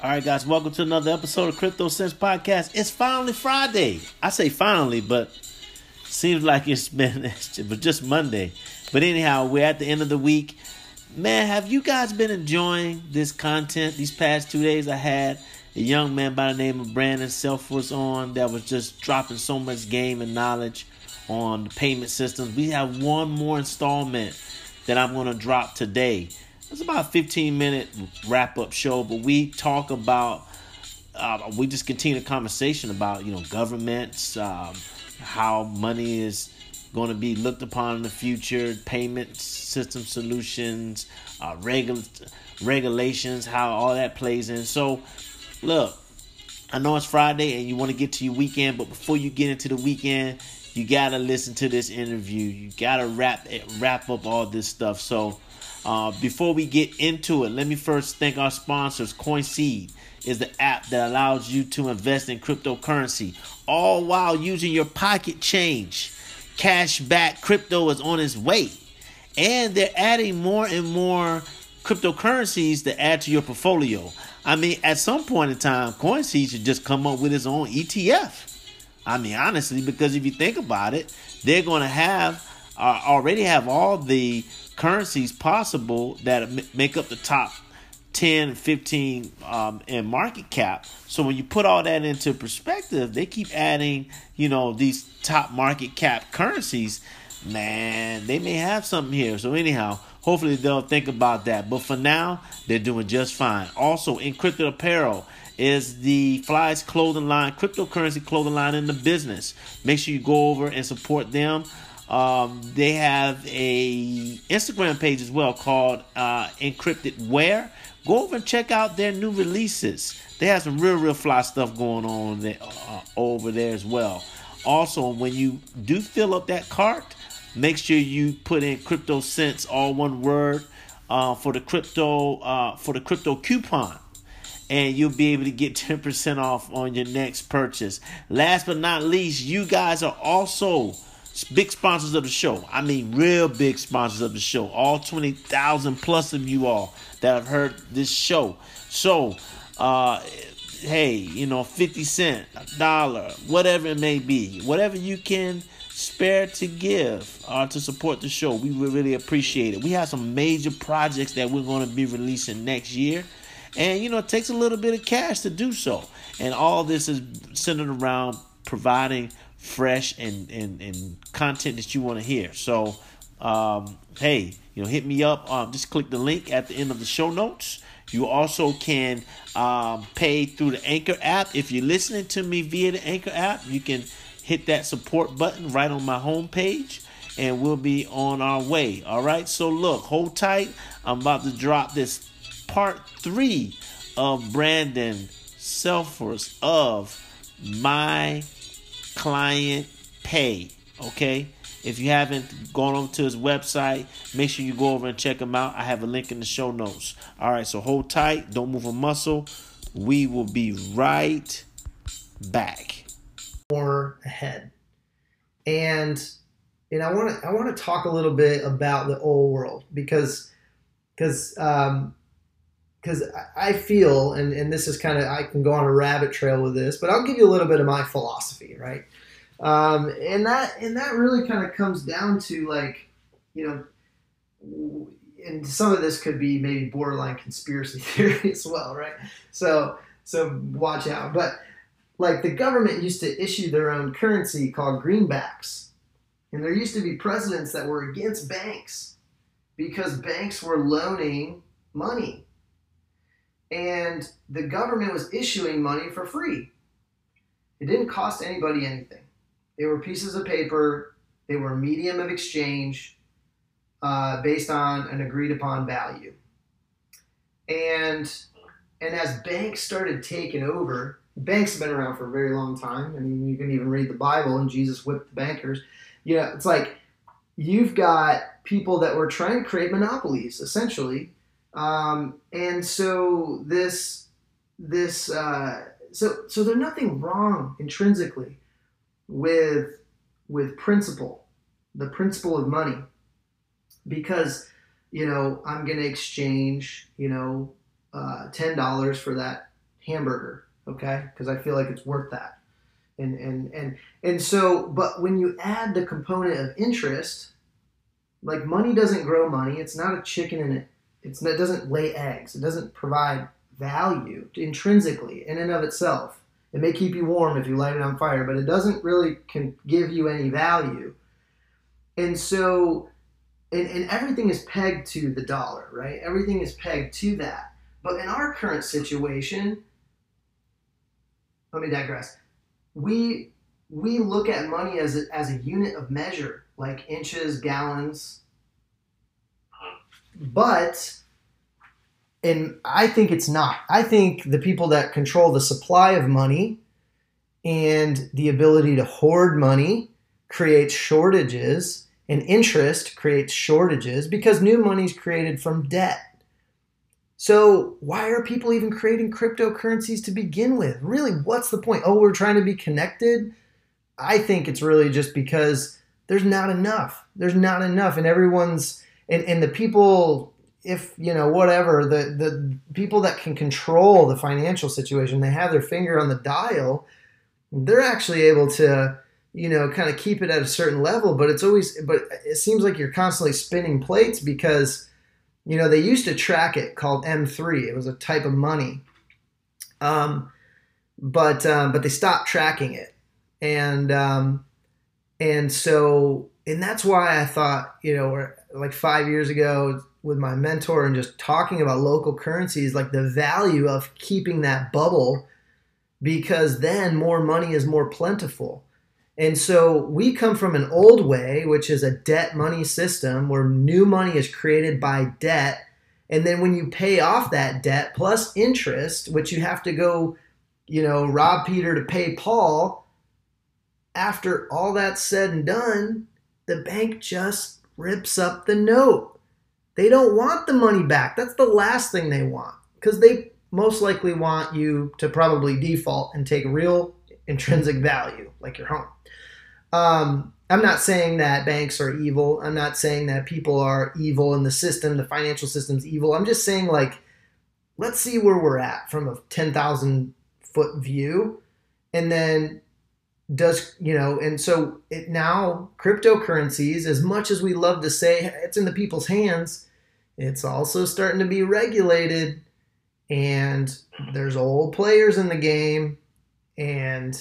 All right, guys, welcome to another episode of Crypto Sense Podcast. It's finally Friday. I say finally, but seems like it's been just Monday. But anyhow, we're at the end of the week. Man, have you guys been enjoying this content these past two days? I had a young man by the name of Brandon Self was on that was just dropping so much game and knowledge on the payment systems. We have one more installment that I'm going to drop today. It's about a 15 minute wrap up show, but we talk about, uh, we just continue the conversation about, you know, governments, um, how money is going to be looked upon in the future, payment system solutions, uh, regul- regulations, how all that plays in. So, look, I know it's Friday and you want to get to your weekend, but before you get into the weekend, you gotta listen to this interview. You gotta wrap wrap up all this stuff. So, uh, before we get into it, let me first thank our sponsors. CoinSeed is the app that allows you to invest in cryptocurrency, all while using your pocket change. Cashback crypto is on its way, and they're adding more and more cryptocurrencies to add to your portfolio. I mean, at some point in time, CoinSeed should just come up with its own ETF. I mean, honestly, because if you think about it, they're going to have uh, already have all the currencies possible that make up the top 10, 15 um, in market cap. So when you put all that into perspective, they keep adding, you know, these top market cap currencies. Man, they may have something here. So anyhow, hopefully they'll think about that. But for now, they're doing just fine. Also, Encrypted Apparel is the Flies clothing line, cryptocurrency clothing line in the business. Make sure you go over and support them. Um, they have a Instagram page as well called uh, Encrypted Wear. Go over and check out their new releases. They have some real, real fly stuff going on there, uh, over there as well. Also, when you do fill up that cart, make sure you put in Crypto Sense, all one word, uh, for the crypto uh, for the crypto coupon and you'll be able to get 10% off on your next purchase. Last but not least, you guys are also big sponsors of the show. I mean, real big sponsors of the show. All 20,000 plus of you all that have heard this show. So, uh, hey, you know, 50 cent, a dollar, whatever it may be, whatever you can spare to give uh, to support the show, we really appreciate it. We have some major projects that we're going to be releasing next year. And, you know, it takes a little bit of cash to do so. And all this is centered around providing fresh and, and, and content that you want to hear. So, um, hey, you know, hit me up. Um, just click the link at the end of the show notes. You also can um, pay through the Anchor app. If you're listening to me via the Anchor app, you can hit that support button right on my homepage and we'll be on our way. All right, so look, hold tight. I'm about to drop this part three of Brandon Selfers of My Client Pay. Okay? If you haven't gone over to his website, make sure you go over and check him out. I have a link in the show notes. All right, so hold tight, don't move a muscle. We will be right back. Or ahead. And and I want to I want to talk a little bit about the old world because because um, because I feel, and, and this is kind of, I can go on a rabbit trail with this, but I'll give you a little bit of my philosophy, right? Um, and that, and that really kind of comes down to like, you know, and some of this could be maybe borderline conspiracy theory as well, right? So, so watch out. But like the government used to issue their own currency called greenbacks. And there used to be presidents that were against banks because banks were loaning money and the government was issuing money for free. It didn't cost anybody anything. They were pieces of paper, they were a medium of exchange uh, based on an agreed upon value. And and as banks started taking over, banks have been around for a very long time. I mean, you can even read the Bible and Jesus whipped the bankers. You know, it's like you've got people that were trying to create monopolies, essentially, um, and so this this uh, so so there's nothing wrong intrinsically with with principle, the principle of money, because you know I'm going to exchange you know uh, ten dollars for that hamburger, okay? Because I feel like it's worth that. And and and and so, but when you add the component of interest, like money doesn't grow money. It's not a chicken and it's it doesn't lay eggs. It doesn't provide value intrinsically in and of itself. It may keep you warm if you light it on fire, but it doesn't really can give you any value. And so, and, and everything is pegged to the dollar, right? Everything is pegged to that. But in our current situation, let me digress. We we look at money as a, as a unit of measure, like inches, gallons. But and I think it's not. I think the people that control the supply of money and the ability to hoard money creates shortages, and interest creates shortages because new money is created from debt. So, why are people even creating cryptocurrencies to begin with? Really, what's the point? Oh, we're trying to be connected? I think it's really just because there's not enough. There's not enough, and everyone's and, and the people if you know whatever the the people that can control the financial situation they have their finger on the dial they're actually able to you know kind of keep it at a certain level but it's always but it seems like you're constantly spinning plates because you know they used to track it called m3 it was a type of money. Um, but um, but they stopped tracking it. And um, and so and that's why i thought you know like five years ago with my mentor and just talking about local currencies, like the value of keeping that bubble because then more money is more plentiful. And so we come from an old way, which is a debt money system where new money is created by debt. And then when you pay off that debt plus interest, which you have to go, you know, rob Peter to pay Paul, after all that's said and done, the bank just rips up the note. They don't want the money back. That's the last thing they want because they most likely want you to probably default and take real intrinsic value, like your home. Um, I'm not saying that banks are evil. I'm not saying that people are evil in the system, the financial system's evil. I'm just saying, like, let's see where we're at from a 10,000 foot view. And then does, you know, and so it now cryptocurrencies, as much as we love to say it's in the people's hands, it's also starting to be regulated. And there's old players in the game. And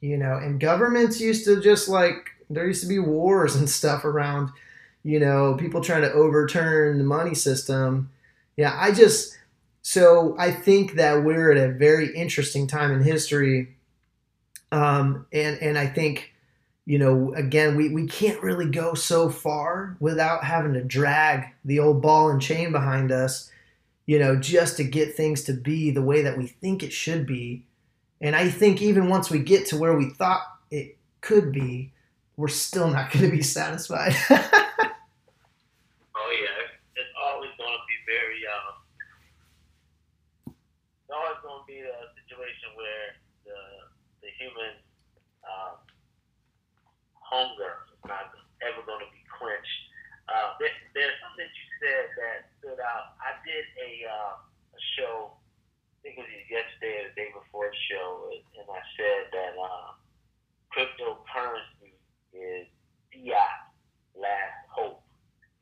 you know and governments used to just like there used to be wars and stuff around you know people trying to overturn the money system. Yeah i just so i think that we're at a very interesting time in history um, and and i think you know, again, we, we can't really go so far without having to drag the old ball and chain behind us, you know, just to get things to be the way that we think it should be. And I think even once we get to where we thought it could be, we're still not going to be satisfied. oh, yeah. It's always going to be very, um, it's always going to be a situation where the, human uh, hunger is not ever going to be quenched. Uh, there, there's something that you said that stood out. I did a, uh, a show, I think it was yesterday or the day before the show, and I said that uh, cryptocurrency is fiat last hope.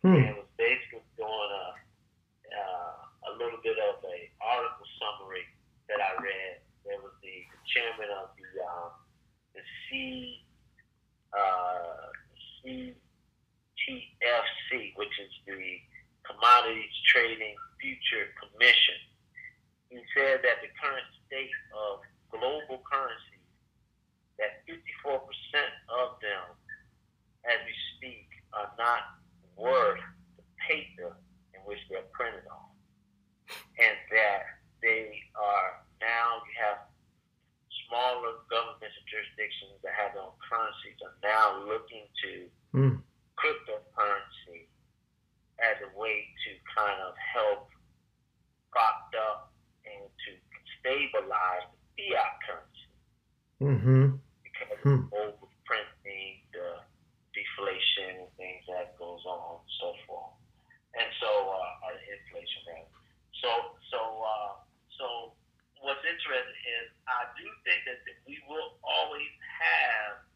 Hmm. And it was basically doing a, uh, a little bit of a article summary that I read. There was the, the chairman of the um, the C uh, CTFC, which is the Commodities Trading Future Commission. He said that the current state of global currencies, that 54% of them, as we speak, are not worth the paper in which they're printed on. And that they are now, you have smaller governments and jurisdictions that have their own currencies are now looking to mm. cryptocurrency as a way to kind of help prop up and to stabilize the fiat currency. Mm-hmm. Because mm. overprinting, the deflation, and things that goes on and so forth. And so, uh, inflation, right? So, so, uh, so what's interesting is I do think that we will always have,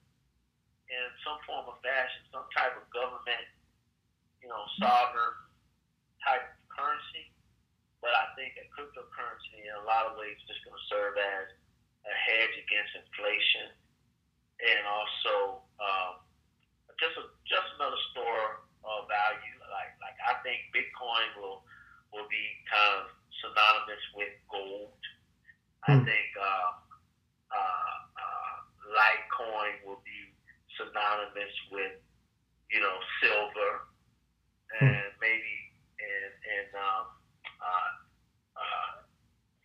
in some form of fashion, some type of government, you know, sovereign type of currency. But I think that cryptocurrency, in a lot of ways, is just going to serve as a hedge against inflation, and also um, just a, just another store of value. Like like I think Bitcoin will will be kind of synonymous with gold. I Hmm. think uh, uh, uh, Litecoin will be synonymous with you know silver and maybe and and um, uh, uh,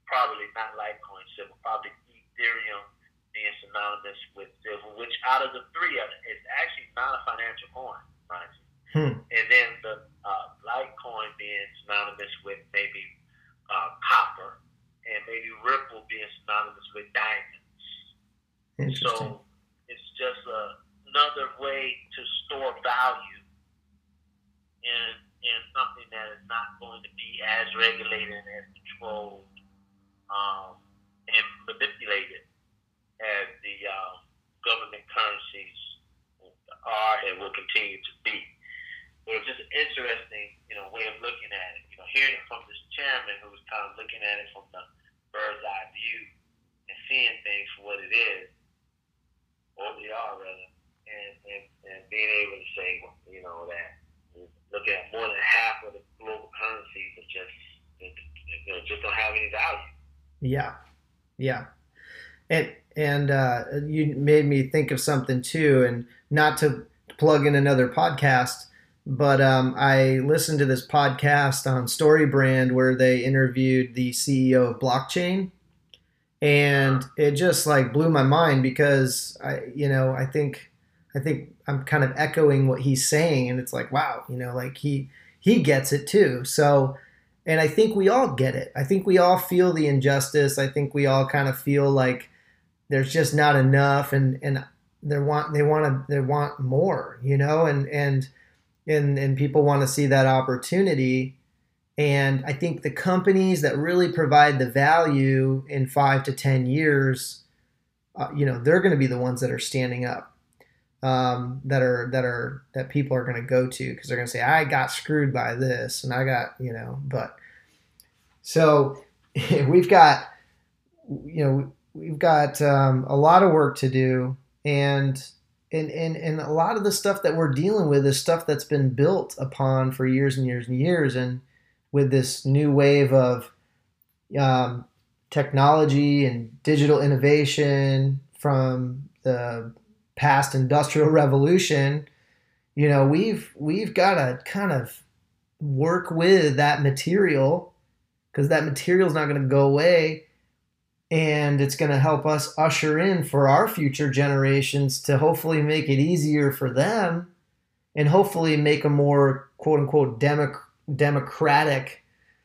probably not Litecoin silver, probably Ethereum being synonymous with silver. Which out of the three it's actually not a financial coin, mind you. Hmm. And then the uh, Litecoin being synonymous with maybe uh, maybe Ripple being synonymous with diamonds. So it's just a, another way to store value in in something that is not going to be as regulated and as controlled um, and manipulated as the um, government currencies are and will continue to be. But it's just an interesting, you know, way of looking at it. You know, hearing it from this chairman who was kind of looking at it from the bird's eye view and seeing things for what it is, or they are rather, and, and, and being able to say, you know, that look at more than half of the global currencies are just, you know, just don't have any value. Yeah, yeah, and and uh, you made me think of something too, and not to plug in another podcast, but um, I listened to this podcast on StoryBrand where they interviewed the CEO of blockchain, and it just like blew my mind because I, you know, I think I think I'm kind of echoing what he's saying, and it's like, wow, you know, like he he gets it too. So and I think we all get it. I think we all feel the injustice. I think we all kind of feel like there's just not enough, and and they want they want to they want more, you know, and and and and people want to see that opportunity. And I think the companies that really provide the value in five to ten years, uh, you know, they're going to be the ones that are standing up. Um, that are that are that people are going to go to because they're going to say I got screwed by this and I got you know but so we've got you know we've got um, a lot of work to do and and, and and a lot of the stuff that we're dealing with is stuff that's been built upon for years and years and years and with this new wave of um, technology and digital innovation from the past industrial revolution you know we've we've got to kind of work with that material because that material is not going to go away and it's going to help us usher in for our future generations to hopefully make it easier for them and hopefully make a more quote unquote democ- democratic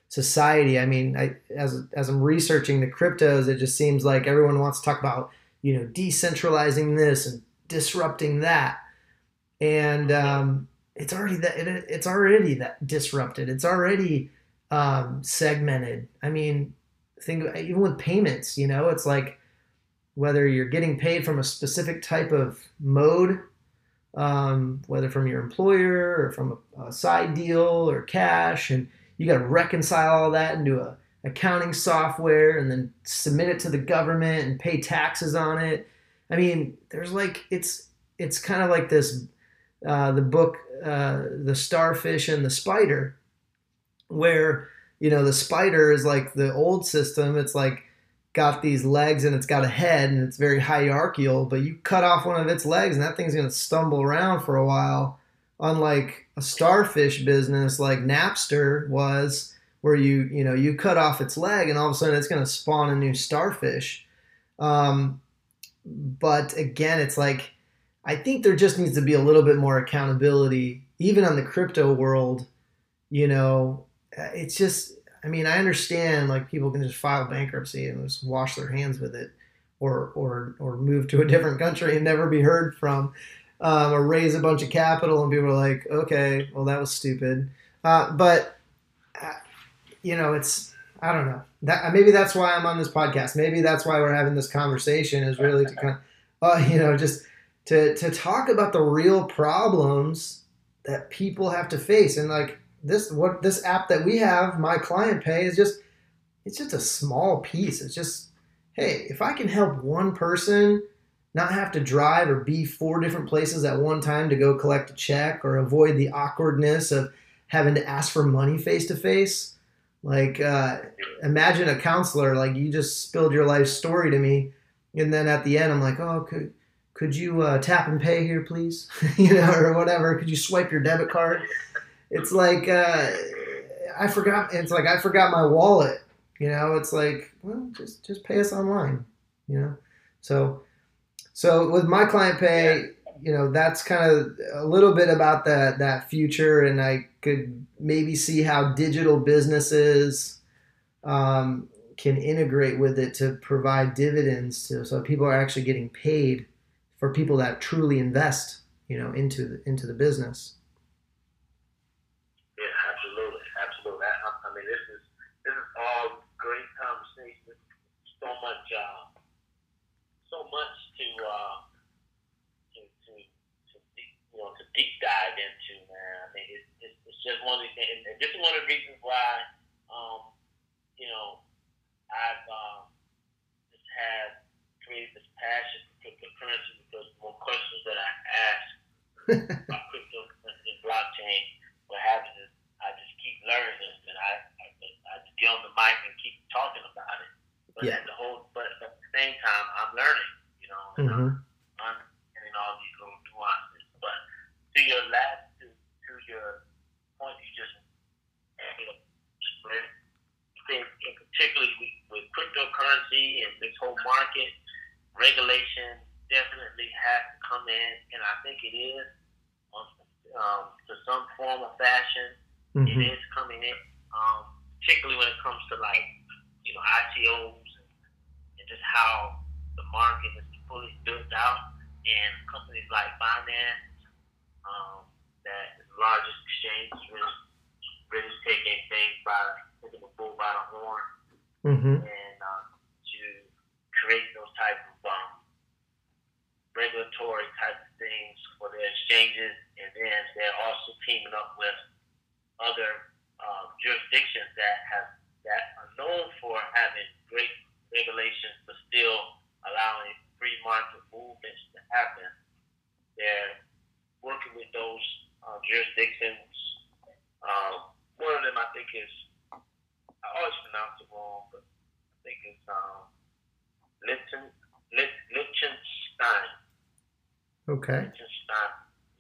society. I mean I, as, as i'm researching the cryptos it just seems like everyone wants to talk about you know decentralizing this and disrupting that. And um, it's already that it, it's already that disrupted. It's already um, segmented. I mean think even with payments you know it's like whether you're getting paid from a specific type of mode um, whether from your employer or from a, a side deal or cash and you got to reconcile all that into a accounting software and then submit it to the government and pay taxes on it. I mean there's like it's it's kind of like this uh, the book uh, the starfish and the spider where you know the spider is like the old system. It's like got these legs and it's got a head and it's very hierarchical but you cut off one of its legs and that thing's going to stumble around for a while. Unlike a starfish business like napster was where you you know you cut off its leg and all of a sudden it's going to spawn a new starfish. Um, but again it's like i think there just needs to be a little bit more accountability even on the crypto world you know it's just i mean i understand like people can just file bankruptcy and just wash their hands with it or or or move to a different country and never be heard from um, or raise a bunch of capital and people are like okay well that was stupid uh, but uh, you know it's I don't know. That maybe that's why I'm on this podcast. Maybe that's why we're having this conversation is really to kind of, uh, you know, just to to talk about the real problems that people have to face. And like this, what this app that we have, my client pay is just, it's just a small piece. It's just, hey, if I can help one person not have to drive or be four different places at one time to go collect a check or avoid the awkwardness of having to ask for money face to face. Like, uh, imagine a counselor, like you just spilled your life story to me. And then at the end, I'm like, oh, could, could you uh, tap and pay here, please? you know, or whatever. Could you swipe your debit card? It's like, uh, I forgot, it's like, I forgot my wallet. You know, it's like, well, just, just pay us online, you know? So, so with my client pay, you know, that's kind of a little bit about that that future, and I could maybe see how digital businesses um, can integrate with it to provide dividends to, so people are actually getting paid for people that truly invest, you know, into the into the business. Yeah, absolutely, absolutely. I, I mean, this is this is all great conversation. So much, uh, so much to uh, to to to deep, you know to deep dive into, man. I mean, it's it's, it's just one of the things, and this is one of the reasons why, um, you know, I've um, just had created this passion for cryptocurrency because the more questions that I ask about cryptocurrency and blockchain, what happens is I just keep learning and I, I, I just get on the mic and keep talking about it. But Yeah. at the whole, but at the same time, I'm learning, you know, and I'm hmm understanding all these little nuances. But to your last, to, to your point, you just you know, split. I think, in particularly with, with cryptocurrency and this whole market, regulation definitely has to come in, and I think it is um, to some form or fashion. hmm It is coming in, um, particularly when it comes to like you know ICOs and, and just how the market is fully built out, and companies like Binance, um, that is the largest exchange, really, really taking things by taking the bull by the horn hmm and um, to create those type of um, regulatory type of things for their exchanges, and then they're also teaming up with other um, jurisdictions that have that are known for having great regulations, but still allowing free market movements to happen. They're working with those uh, jurisdictions. Um, one of them, I think, is I always pronounce it wrong, but I think it's um, Lichten, Lich, Liechtenstein. Okay I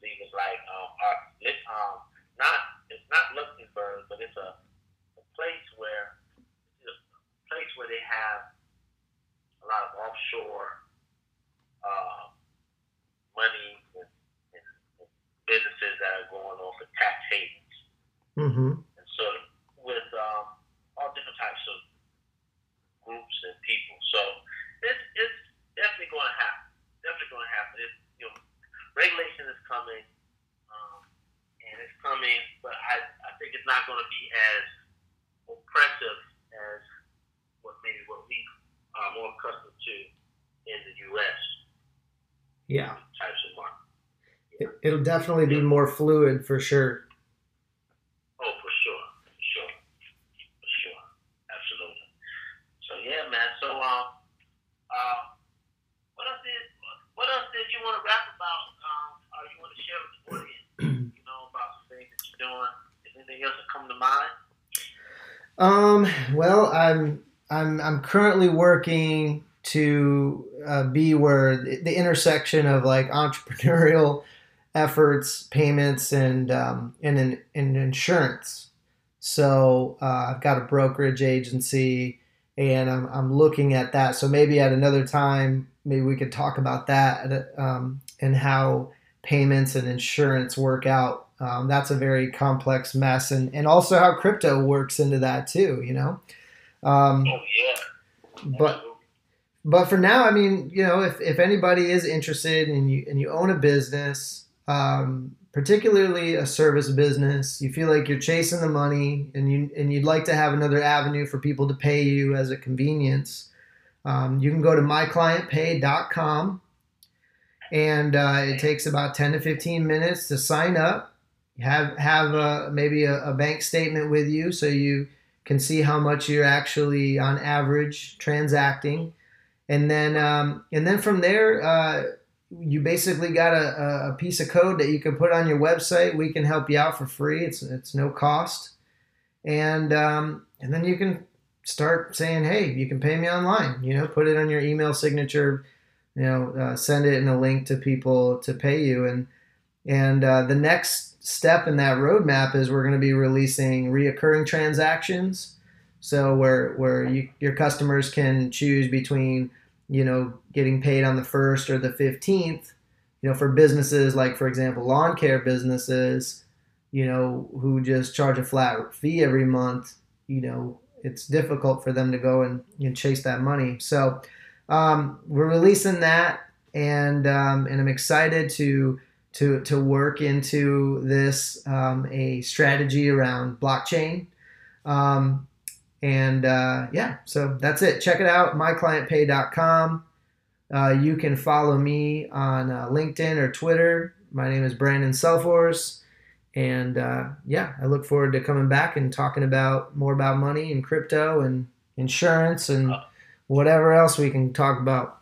believe it's like um, uh, Lich, um, not it's not Luxembourg, but it's a, a place where it's a place where they have a lot of offshore uh, money and, and, and businesses that are going on for tax havens. hmm And so with um, all different types of groups and people. So it's, it's definitely going to happen. Definitely going to happen. It's, you know, regulation is coming, um, and it's coming, but I, I think it's not going to be as oppressive as what maybe what we are more accustomed to in the U.S. Yeah. types of market. It, it'll definitely be more fluid for sure. Oh, for sure, for sure, for sure, absolutely. So yeah, man. So um, uh, what else did what else did you want to rap about? Um, or you want to share with the audience? you know about some things that you're doing. Is anything else that come to mind? Um, well, I'm I'm I'm currently working to uh, be where the, the intersection of like entrepreneurial efforts, payments, and um, and in, and insurance. So uh, I've got a brokerage agency, and I'm I'm looking at that. So maybe at another time, maybe we could talk about that um, and how payments and insurance work out. Um, that's a very complex mess, and, and also how crypto works into that too. You know, um, Oh yeah, but but for now, I mean, you know, if, if anybody is interested and you and you own a business, um, particularly a service business, you feel like you're chasing the money, and you and you'd like to have another avenue for people to pay you as a convenience, um, you can go to myclientpay.com, and uh, it takes about 10 to 15 minutes to sign up. Have have a, maybe a, a bank statement with you, so you can see how much you're actually on average transacting, and then um, and then from there. Uh, you basically got a, a piece of code that you can put on your website. We can help you out for free. It's it's no cost, and um, and then you can start saying, hey, you can pay me online. You know, put it on your email signature. You know, uh, send it in a link to people to pay you, and and uh, the next step in that roadmap is we're going to be releasing reoccurring transactions. So where where you, your customers can choose between you know, getting paid on the first or the 15th, you know, for businesses like, for example, lawn care businesses, you know, who just charge a flat fee every month, you know, it's difficult for them to go and, and chase that money. So um, we're releasing that, and um, and I'm excited to to to work into this um, a strategy around blockchain. And uh, yeah, so that's it. Check it out, myclientpay.com. Uh, you can follow me on uh, LinkedIn or Twitter. My name is Brandon Selforce. And uh, yeah, I look forward to coming back and talking about more about money and crypto and insurance and uh. whatever else we can talk about.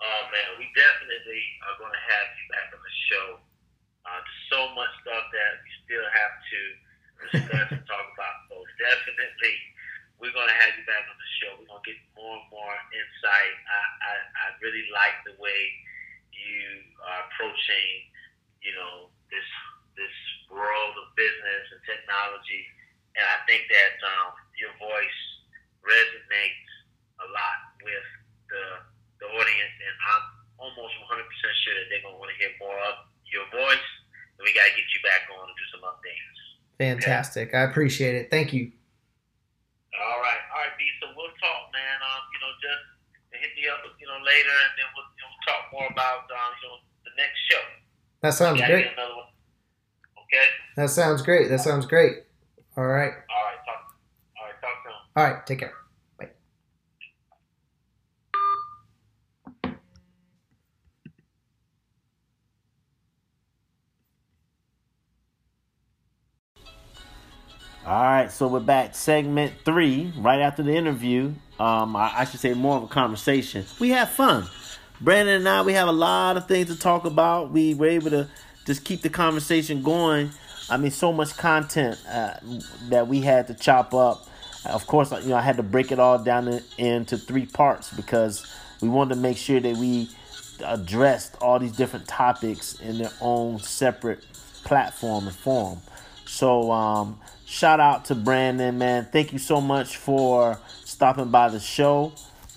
Oh man, we definitely are going to have you back on the show. Uh, there's so much stuff that we still have to discuss and talk we're going to have you back on the show. We're going to get more and more insight. I, I, I really like the way you are approaching, you know, this this world of business and technology, and I think that um, your voice resonates a lot with the the audience, and I'm almost 100% sure that they're to want to hear more of your voice. And we got to get you back on and do some updates. Fantastic. I appreciate it. Thank you. All right. All right, B. So we'll talk, man. Um, you know, just hit me up, you know, later, and then we'll you know, talk more about, um, you know, the next show. That sounds great. Okay. That sounds great. That sounds great. All right. All right. Talk. All right. Talk soon. All right. Take care. All right, so we're back. Segment three, right after the interview. Um, I, I, should say more of a conversation. We have fun. Brandon and I, we have a lot of things to talk about. We were able to just keep the conversation going. I mean, so much content uh, that we had to chop up. Of course, you know, I had to break it all down into three parts because we wanted to make sure that we addressed all these different topics in their own separate platform and form. So, um, shout out to Brandon, man. Thank you so much for stopping by the show.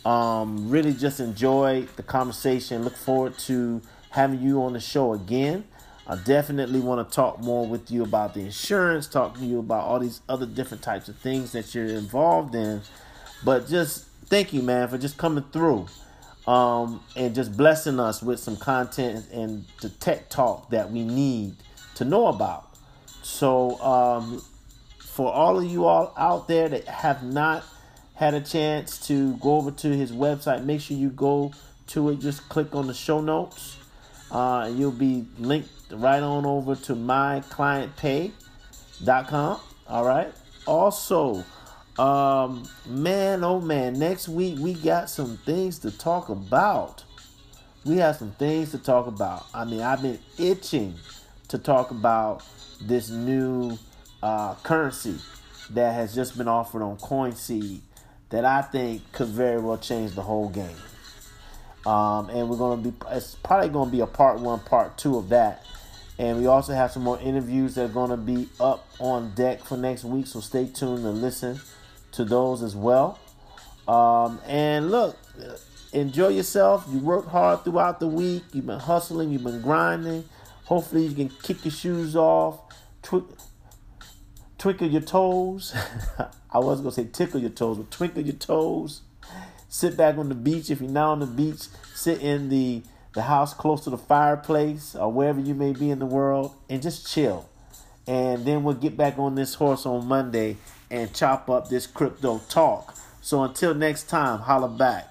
Um, really just enjoyed the conversation. Look forward to having you on the show again. I definitely want to talk more with you about the insurance, talk to you about all these other different types of things that you're involved in. But just thank you, man, for just coming through um, and just blessing us with some content and the tech talk that we need to know about. So, um, for all of you all out there that have not had a chance to go over to his website, make sure you go to it. Just click on the show notes, uh, and you'll be linked right on over to myclientpay.com. All right. Also, um, man, oh man, next week we got some things to talk about. We have some things to talk about. I mean, I've been itching to talk about this new uh, currency that has just been offered on CoinSeed that I think could very well change the whole game. Um, and we're going to be, it's probably going to be a part one, part two of that. And we also have some more interviews that are going to be up on deck for next week. So stay tuned and listen to those as well. Um, and look, enjoy yourself. You worked hard throughout the week. You've been hustling. You've been grinding. Hopefully, you can kick your shoes off, twi- twinkle your toes. I was gonna say tickle your toes, but twinkle your toes. Sit back on the beach. If you're not on the beach, sit in the the house close to the fireplace or wherever you may be in the world and just chill. And then we'll get back on this horse on Monday and chop up this crypto talk. So until next time, holla back.